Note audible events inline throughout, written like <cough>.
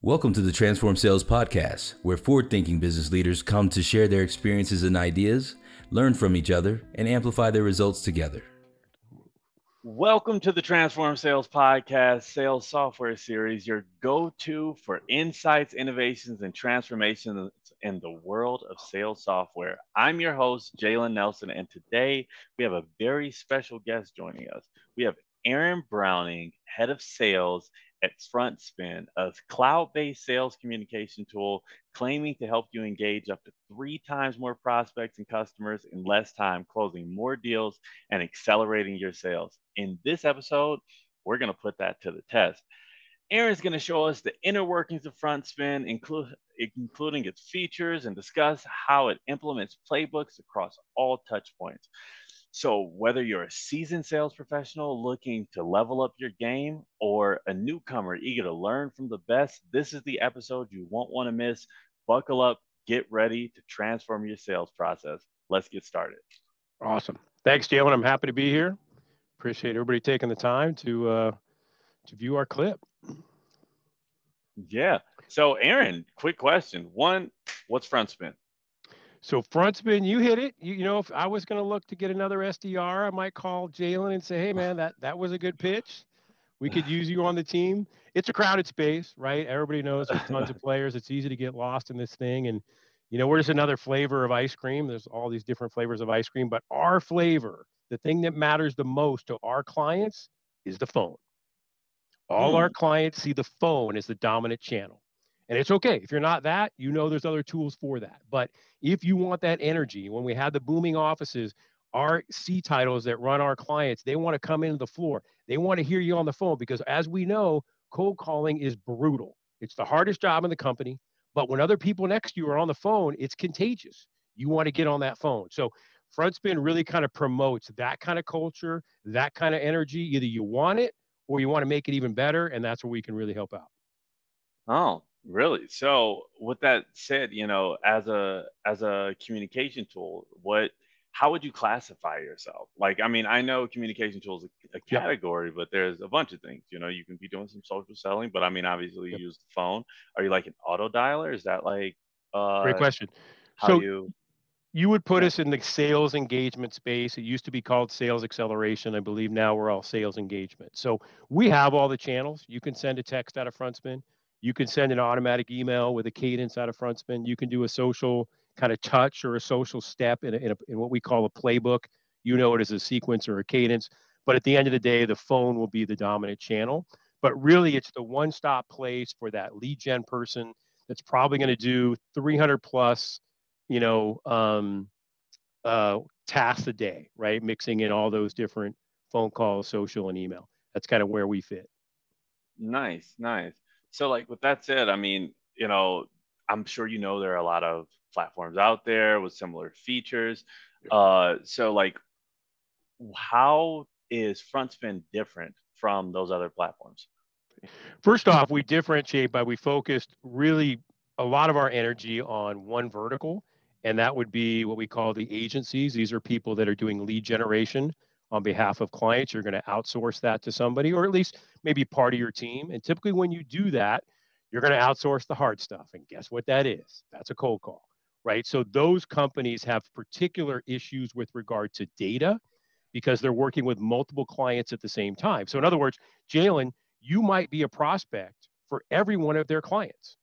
Welcome to the Transform Sales Podcast, where forward thinking business leaders come to share their experiences and ideas, learn from each other, and amplify their results together. Welcome to the Transform Sales Podcast, Sales Software Series, your go to for insights, innovations, and transformations in the world of sales software. I'm your host, Jalen Nelson, and today we have a very special guest joining us. We have Aaron Browning, head of sales at FrontSpin, a cloud-based sales communication tool claiming to help you engage up to three times more prospects and customers in less time, closing more deals and accelerating your sales. In this episode, we're going to put that to the test. Aaron's going to show us the inner workings of FrontSpin, include, including its features, and discuss how it implements playbooks across all touch points. So, whether you're a seasoned sales professional looking to level up your game or a newcomer eager to learn from the best, this is the episode you won't want to miss. Buckle up, get ready to transform your sales process. Let's get started. Awesome. Thanks, Jalen. I'm happy to be here. Appreciate everybody taking the time to uh, to view our clip. Yeah. So, Aaron, quick question. One, what's FrontSpin? So FrontSpin, you hit it. You, you know, if I was going to look to get another SDR, I might call Jalen and say, "Hey, man, that that was a good pitch. We could use you on the team." It's a crowded space, right? Everybody knows there's tons of <laughs> players. It's easy to get lost in this thing, and you know, we're just another flavor of ice cream. There's all these different flavors of ice cream, but our flavor, the thing that matters the most to our clients, is the phone. All mm. our clients see the phone as the dominant channel. And it's okay. If you're not that, you know there's other tools for that. But if you want that energy, when we have the booming offices, our C titles that run our clients, they want to come into the floor. They want to hear you on the phone because as we know, cold calling is brutal. It's the hardest job in the company. But when other people next to you are on the phone, it's contagious. You want to get on that phone. So FrontSpin really kind of promotes that kind of culture, that kind of energy. Either you want it or you want to make it even better. And that's where we can really help out. Oh, Really? So with that said, you know, as a as a communication tool, what how would you classify yourself? Like, I mean, I know communication tools a, a category, but there's a bunch of things. You know, you can be doing some social selling, but I mean, obviously, you use the phone. Are you like an auto dialer? Is that like uh, great question? How so you you would put yeah. us in the sales engagement space. It used to be called sales acceleration. I believe now we're all sales engagement. So we have all the channels. You can send a text out of FrontSpin. You can send an automatic email with a cadence out of FrontSpin. You can do a social kind of touch or a social step in, a, in, a, in what we call a playbook. You know it as a sequence or a cadence. But at the end of the day, the phone will be the dominant channel. But really, it's the one stop place for that lead gen person that's probably going to do 300 plus, you know, um, uh, tasks a day, right? Mixing in all those different phone calls, social, and email. That's kind of where we fit. Nice, nice. So, like with that said, I mean, you know, I'm sure you know there are a lot of platforms out there with similar features. Uh, so, like, how is FrontSpin different from those other platforms? First off, we differentiate by we focused really a lot of our energy on one vertical, and that would be what we call the agencies. These are people that are doing lead generation on behalf of clients. You're going to outsource that to somebody, or at least maybe part of your team. And typically, when you do that, you're going to outsource the hard stuff. And guess what that is? That's a cold call, right? So those companies have particular issues with regard to data because they're working with multiple clients at the same time. So, in other words, Jalen, you might be a prospect for every one of their clients,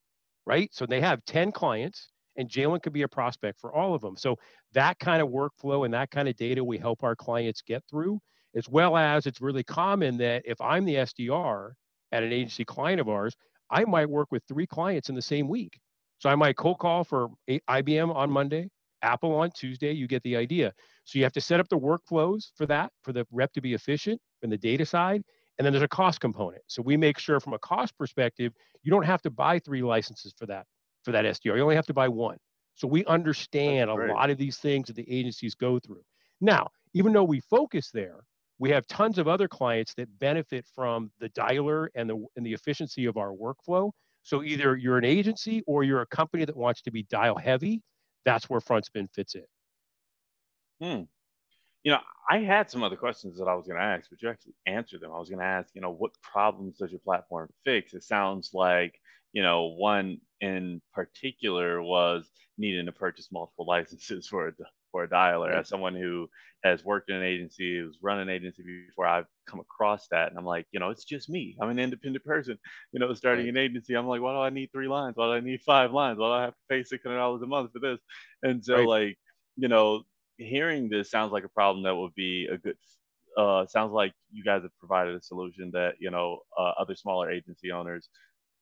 right? So they have 10 clients and Jalen could be a prospect for all of them. So that kind of workflow and that kind of data we help our clients get through, as well as it's really common that if I'm the SDR at an agency client of ours, I might work with three clients in the same week. So I might cold call for IBM on Monday, Apple on Tuesday. You get the idea. So you have to set up the workflows for that, for the rep to be efficient from the data side. And then there's a cost component. So we make sure from a cost perspective, you don't have to buy three licenses for that for that SDR. You only have to buy one. So we understand a lot of these things that the agencies go through. Now, even though we focus there, we have tons of other clients that benefit from the dialer and the and the efficiency of our workflow. So either you're an agency or you're a company that wants to be dial heavy. That's where FrontSpin fits in. Hmm. You know, I had some other questions that I was going to ask, but you actually answered them. I was going to ask, you know, what problems does your platform fix? It sounds like you know, one in particular was needing to purchase multiple <laughs> licenses for a, for a dialer. As someone who has worked in an agency, who's run an agency before, I've come across that, and I'm like, you know, it's just me. I'm an independent person, you know, starting an agency. I'm like, why do I need three lines? Why do I need five lines? Why do I have to pay six hundred dollars a month for this? And so, right. like, you know, hearing this sounds like a problem that would be a good uh, sounds like you guys have provided a solution that you know uh, other smaller agency owners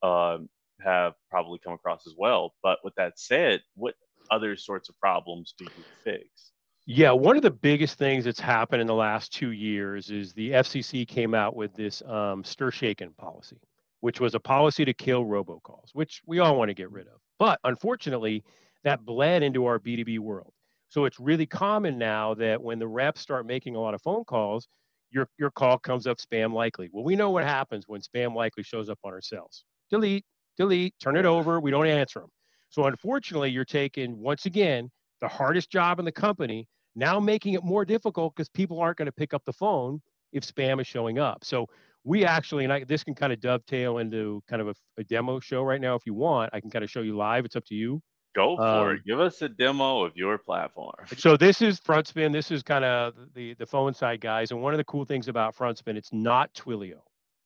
um, have probably come across as well. But with that said, what other sorts of problems do you fix? Yeah, one of the biggest things that's happened in the last two years is the FCC came out with this um, STIR/SHAKEN policy, which was a policy to kill robocalls, which we all want to get rid of. But unfortunately, that bled into our B2B world. So it's really common now that when the reps start making a lot of phone calls, your, your call comes up spam likely. Well, we know what happens when spam likely shows up on our cells. Delete, delete, turn it over. We don't answer them. So unfortunately, you're taking, once again, the hardest job in the company, now making it more difficult because people aren't going to pick up the phone if spam is showing up. So we actually, and I, this can kind of dovetail into kind of a, a demo show right now if you want. I can kind of show you live. It's up to you. Go for um, it. Give us a demo of your platform. So this is FrontSpin. This is kind of the the phone side guys. And one of the cool things about FrontSpin, it's not Twilio.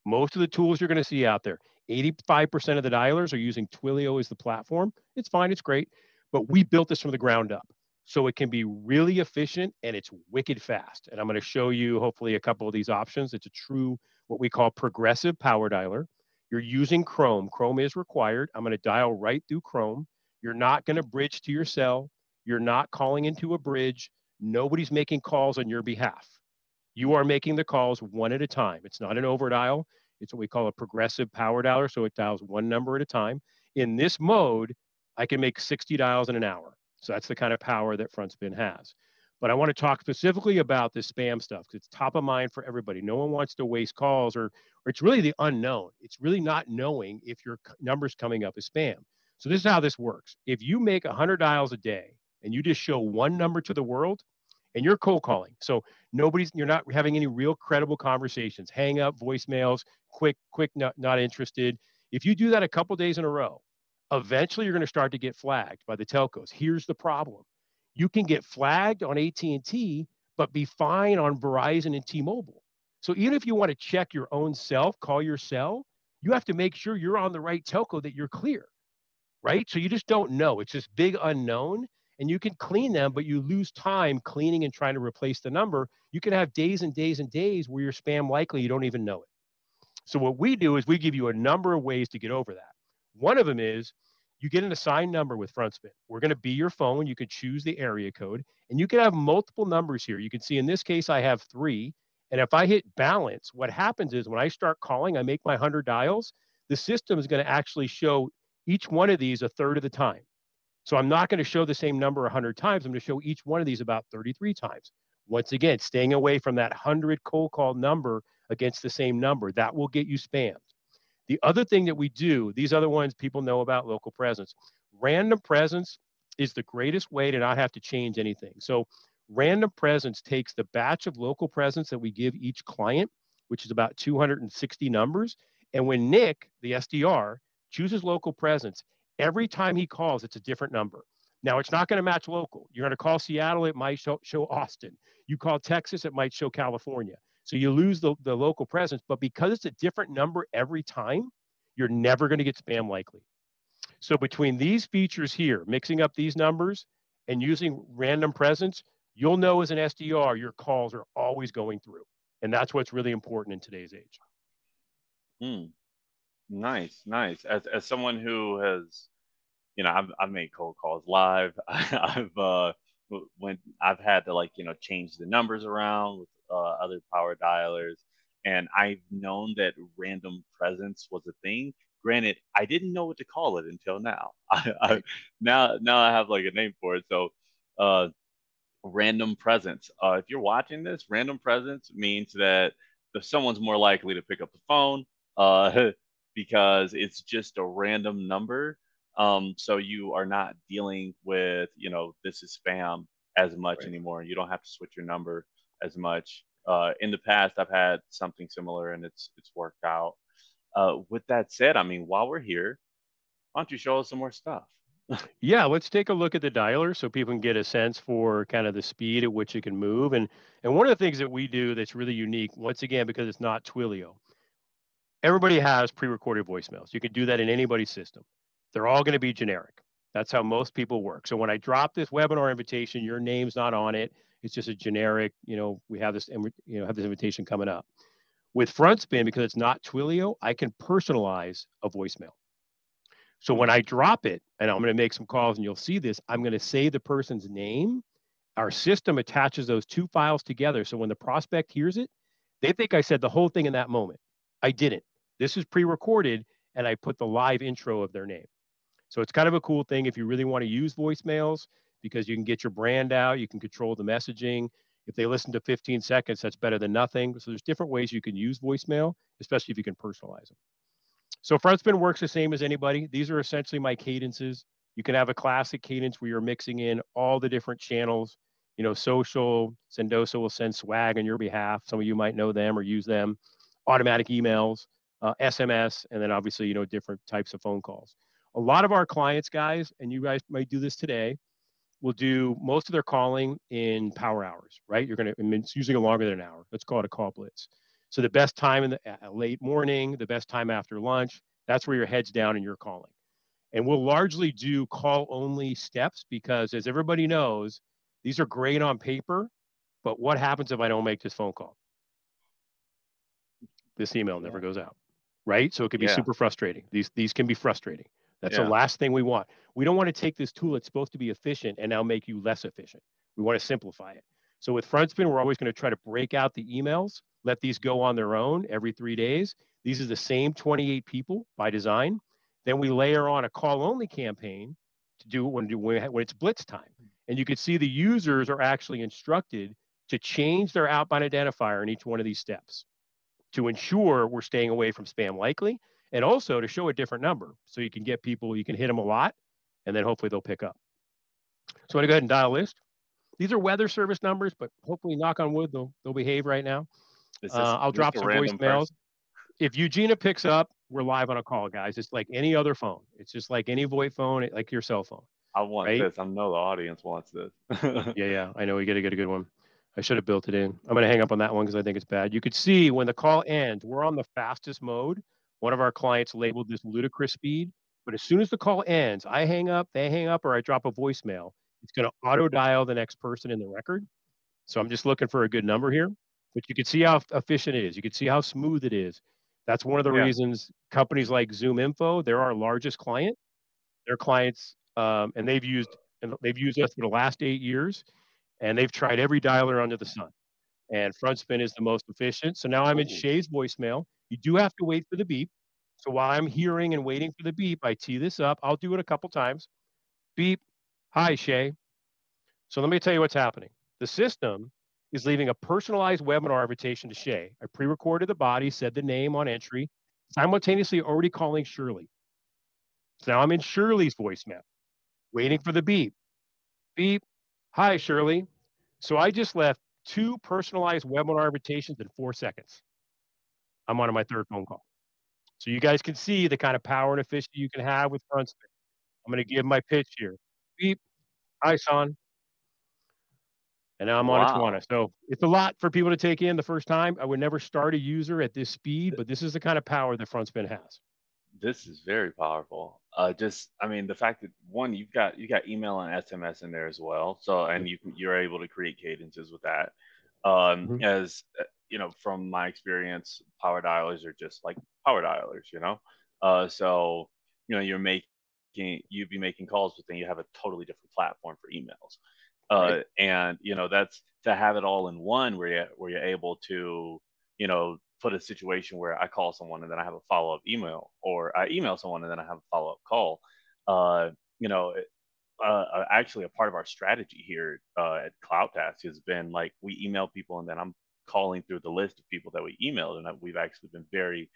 Most of the tools you're going to see out there, 85% of the dialers are using Twilio as the platform. It's fine. It's great. But we built this from the ground up. So it can be really efficient and it's wicked fast. And I'm going to show you hopefully a couple of these options. It's a true, what we call progressive power dialer. You're using Chrome. Chrome is required. I'm going to dial right through Chrome. You're not going to bridge to your cell. You're not calling into a bridge. Nobody's making calls on your behalf. You are making the calls one at a time. It's not an overdial. It's what we call a progressive power dialer. So it dials one number at a time. In this mode, I can make 60 dials in an hour. So that's the kind of power that FrontSpin has. But I want to talk specifically about this spam stuff because it's top of mind for everybody. No one wants to waste calls, or, or it's really the unknown. It's really not knowing if your number's coming up as spam. So this is how this works. If you make 100 dials a day and you just show one number to the world and you're cold calling, so nobody's, you're not having any real credible conversations, hang up, voicemails, quick, quick, not, not interested. If you do that a couple days in a row, eventually you're going to start to get flagged by the telcos. Here's the problem. You can get flagged on AT&T, but be fine on Verizon and T-Mobile. So even if you want to check your own self, call your cell, you have to make sure you're on the right telco that you're clear right? So you just don't know. It's this big unknown, and you can clean them, but you lose time cleaning and trying to replace the number. You can have days and days and days where you're spam likely, you don't even know it. So what we do is we give you a number of ways to get over that. One of them is you get an assigned number with FrontSpin. We're going to be your phone. You can choose the area code, and you can have multiple numbers here. You can see in this case, I have three. And if I hit balance, what happens is when I start calling, I make my 100 dials, the system is going to actually show each one of these a third of the time. So I'm not going to show the same number 100 times. I'm going to show each one of these about 33 times. Once again, staying away from that 100 cold call number against the same number. That will get you spammed. The other thing that we do, these other ones people know about local presence. Random presence is the greatest way to not have to change anything. So random presence takes the batch of local presence that we give each client, which is about 260 numbers. And when Nick, the SDR, chooses local presence. Every time he calls, it's a different number. Now, it's not going to match local. You're going to call Seattle, it might show, show Austin. You call Texas, it might show California. So you lose the, the local presence, but because it's a different number every time, you're never going to get spam likely. So between these features here, mixing up these numbers and using random presence, you'll know as an SDR, your calls are always going through. And that's what's really important in today's age. Hmm. Nice, nice. As as someone who has, you know, I've I've made cold calls live. <laughs> I've uh when I've had to like you know change the numbers around with uh, other power dialers, and I've known that random presence was a thing. Granted, I didn't know what to call it until now. <laughs> I, I now now I have like a name for it. So, uh, random presence. Uh, if you're watching this, random presence means that if someone's more likely to pick up the phone. Uh, <laughs> because it's just a random number. Um, so you are not dealing with, you know, this is spam as much right. anymore. You don't have to switch your number as much. Uh, in the past, I've had something similar and it's it's worked out. Uh, with that said, I mean, while we're here, why don't you show us some more stuff? <laughs> yeah, let's take a look at the dialer so people can get a sense for kind of the speed at which it can move. And and one of the things that we do that's really unique, once again, because it's not Twilio, everybody has pre-recorded voicemails. You can do that in anybody's system. They're all going to be generic. That's how most people work. So when I drop this webinar invitation, your name's not on it. It's just a generic, you know, we have this, you know, have this invitation coming up. With FrontSpin, because it's not Twilio, I can personalize a voicemail. So when I drop it, and I'm going to make some calls and you'll see this, I'm going to say the person's name. Our system attaches those two files together. So when the prospect hears it, they think I said the whole thing in that moment. I didn't. This is pre recorded, and I put the live intro of their name. So it's kind of a cool thing if you really want to use voicemails because you can get your brand out, you can control the messaging. If they listen to 15 seconds, that's better than nothing. So there's different ways you can use voicemail, especially if you can personalize them. So FrontSpin works the same as anybody. These are essentially my cadences. You can have a classic cadence where you're mixing in all the different channels. You know, social, Sendoso will send swag on your behalf. Some of you might know them or use them. Automatic emails, uh, SMS, and then obviously, you know, different types of phone calls. A lot of our clients, guys, and you guys might do this today, will do most of their calling in power hours, right? You're going to, it's usually longer than an hour. Let's call it a call blitz. So the best time in the late morning, the best time after lunch, that's where your head's down and you're calling. And we'll largely do call only steps because as everybody knows, these are great on paper, but what happens if I don't make this phone call? This email never yeah. goes out, right? So it could be yeah. super frustrating. These these can be frustrating. That's yeah. the last thing we want. We don't want to take this tool that's supposed to be efficient and now make you less efficient. We want to simplify it. So with FrontSpin, we're always going to try to break out the emails let these go on their own every three days. These are the same 28 people by design. Then we layer on a call only campaign to do when, when it's blitz time. And you can see the users are actually instructed to change their outbound identifier in each one of these steps to ensure we're staying away from spam likely and also to show a different number so you can get people, you can hit them a lot and then hopefully they'll pick up. So I'm gonna go ahead and dial list. These are weather service numbers, but hopefully knock on wood, they'll, they'll behave right now. Uh, I'll drop some voicemails. If Eugenia picks up, we're live on a call, guys. It's like any other phone. It's just like any VoIP phone, like your cell phone. I want right? this. I know the audience wants this. <laughs> yeah, yeah. I know we got to get a good one. I should have built it in. I'm going to hang up on that one because I think it's bad. You could see when the call ends, we're on the fastest mode. One of our clients labeled this ludicrous speed. But as soon as the call ends, I hang up, they hang up, or I drop a voicemail. It's going to auto dial the next person in the record. So I'm just looking for a good number here but you can see how efficient it is. You can see how smooth it is. That's one of the yeah. reasons companies like ZoomInfo, they're our largest client. Their clients, um, and they've used and they've used us for the last eight years, and they've tried every dialer under the sun. And FrontSpin is the most efficient. So now I'm in Shay's voicemail. You do have to wait for the beep. So while I'm hearing and waiting for the beep, I tee this up. I'll do it a couple times. Beep. Hi, Shay. So let me tell you what's happening. The system is leaving a personalized webinar invitation to Shay. I pre-recorded the body, said the name on entry, simultaneously already calling Shirley. So now I'm in Shirley's voicemail, waiting for the beep. Beep. Hi, Shirley. So I just left two personalized webinar invitations in four seconds. I'm on my third phone call. So you guys can see the kind of power and efficiency you can have with FrontSpin. I'm going to give my pitch here. Beep. Hi, son and now I'm wow. on a Tawana. So it's a lot for people to take in the first time. I would never start a user at this speed, but this is the kind of power that FrontSpin has. This is very powerful. Uh, just, I mean, the fact that one, you've got you got email and SMS in there as well. So, and you you're able to create cadences with that. Um, mm-hmm. As uh, you know, from my experience, power dialers are just like power dialers. You know, uh, so you know you're making you'd be making calls, but then you have a totally different platform for emails. Uh, right. and you know that's to have it all in one where you where you're able to you know put a situation where I call someone and then I have a follow up email, or I email someone and then I have a follow up call. Uh, you know, uh, uh, actually, a part of our strategy here uh, at CloudTask has been like we email people and then I'm calling through the list of people that we emailed, and we've actually been very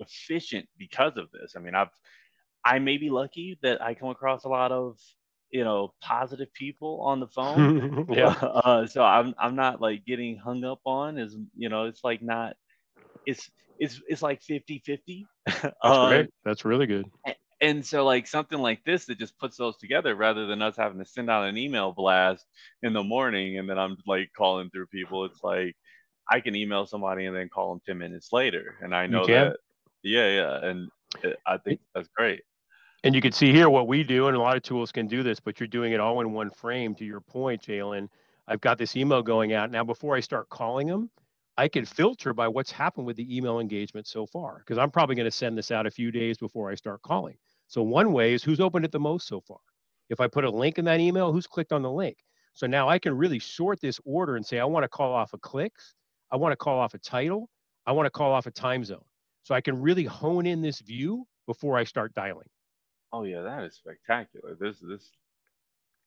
efficient because of this. I mean, I've I may be lucky that I come across a lot of you know positive people on the phone <laughs> yeah <laughs> uh, so i'm i'm not like getting hung up on is you know it's like not it's it's it's like 50 50 <laughs> that's uh, great that's really good. and so like something like this that just puts those together rather than us having to send out an email blast in the morning and then i'm like calling through people. It's like i can email somebody and then call them 10 minutes later. And i know that yeah yeah. And i think that's great. And you can see here what we do and a lot of tools can do this but you're doing it all in one frame to your point jalen. I've got this email going out. Now before i start calling them I can filter by what's happened with the email engagement so far because I'm probably going to send this out a few days before I start calling. So one way is who's opened it the most so far. If I put a link in that email, who's clicked on the link? So now I can really sort this order and say, I want to call off a clicks. I want to call off a title. I want to call off a time zone. So I can really hone in this view before I start dialing. Oh yeah, that is spectacular. This this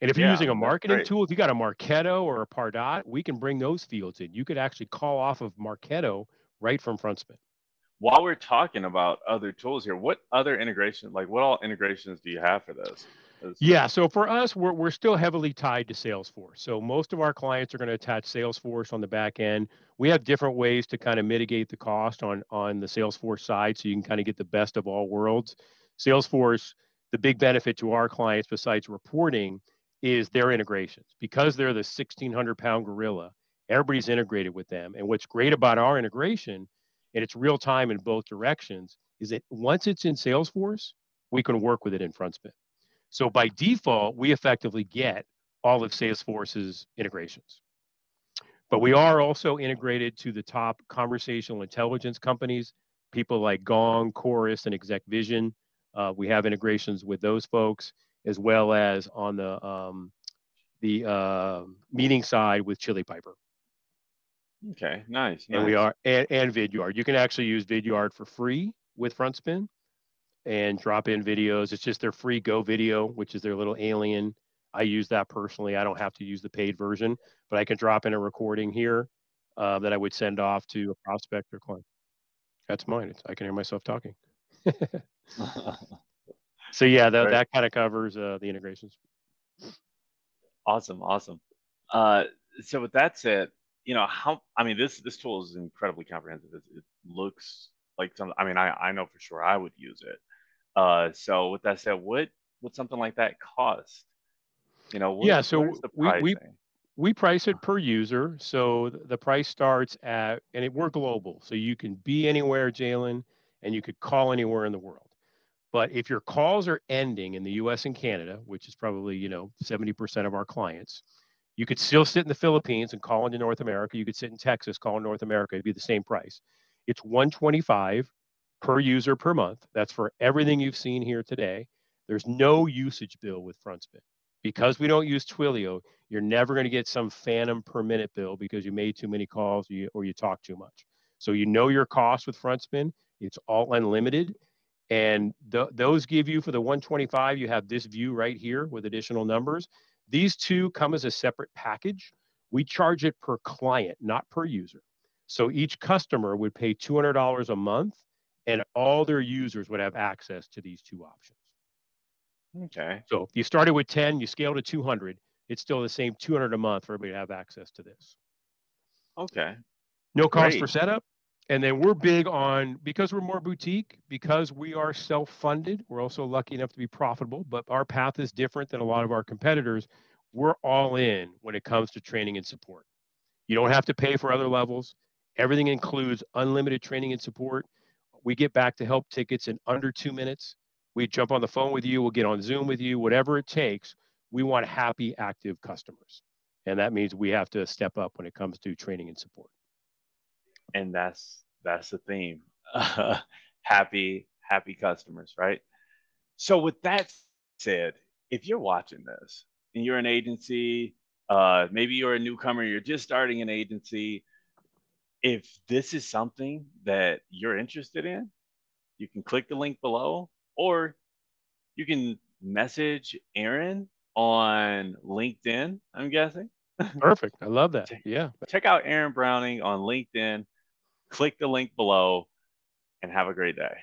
and if you're yeah, using a marketing tool, if you got a Marketo or a Pardot, we can bring those fields in. You could actually call off of Marketo right from FrontSpin. While we're talking about other tools here, what other integrations, like what all integrations do you have for those? Yeah, so for us, we're, we're still heavily tied to Salesforce. So most of our clients are going to attach Salesforce on the back end. We have different ways to kind of mitigate the cost on, on the Salesforce side so you can kind of get the best of all worlds. Salesforce, the big benefit to our clients besides reporting is their integrations. Because they're the 1600 pound gorilla everybody's integrated with them. And what's great about our integration and it's real time in both directions is that once it's in salesforce we can work with it in frontspin. So by default we effectively get all of salesforce's integrations. But we are also integrated to the top conversational intelligence companies people like gong chorus and ExecVision. Uh, we have integrations with those folks as well as on the um, the uh, meeting side with Chili Piper. Okay, nice. And nice. we are and, and Vidyard. You can actually use Vidyard for free with FrontSpin and drop in videos. It's just their free Go video, which is their little alien. I use that personally. I don't have to use the paid version, but I can drop in a recording here uh, that I would send off to a prospect or client. That's mine. It's, I can hear myself talking. <laughs> <laughs> So yeah, that, right. that kind of covers uh, the integrations. Awesome, awesome. Uh, so with that said, you know how I mean this this tool is incredibly comprehensive. It, it looks like some. I mean, I I know for sure I would use it. Uh, so with that said, what would something like that cost? You know, what, yeah. So we we we price it per user. So the price starts at, and it, we're global, so you can be anywhere, Jalen, and you could call anywhere in the world. But if your calls are ending in the US and Canada, which is probably, you know, 70% of our clients, you could still sit in the Philippines and call into North America. You could sit in Texas, call in North America. It'd be the same price. It's 125 per user per month. That's for everything you've seen here today. There's no usage bill with FrontSpin. Because we don't use Twilio, you're never going to get some phantom per minute bill because you made too many calls or you, or you talk too much. So you know your cost with FrontSpin. It's all unlimited and those give you for the 125, you have this view right here with additional numbers. These two come as a separate package. We charge it per client, not per user. So each customer would pay $200 a month and all their users would have access to these two options. Okay. So if you started with 10, you scale to 200, it's still the same 200 a month for everybody to have access to this. Okay. No cost Great. for setup, and then we're big on because we're more boutique, because we are self funded, we're also lucky enough to be profitable, but our path is different than a lot of our competitors. We're all in when it comes to training and support. You don't have to pay for other levels. Everything includes unlimited training and support. We get back to help tickets in under two minutes. We jump on the phone with you, we'll get on Zoom with you, whatever it takes. We want happy, active customers. And that means we have to step up when it comes to training and support and that's that's the theme. <laughs> Happy happy customers right? So with that said if you're watching this and you're an agency uh, maybe you're a newcomer you're just starting an agency if this is something that you're interested in you can click the link below or you can message aaron on linkedin i'm guessing. <laughs> Perfect. I love that. Yeah. check out aaron browning on linkedin click the link below and have a great day.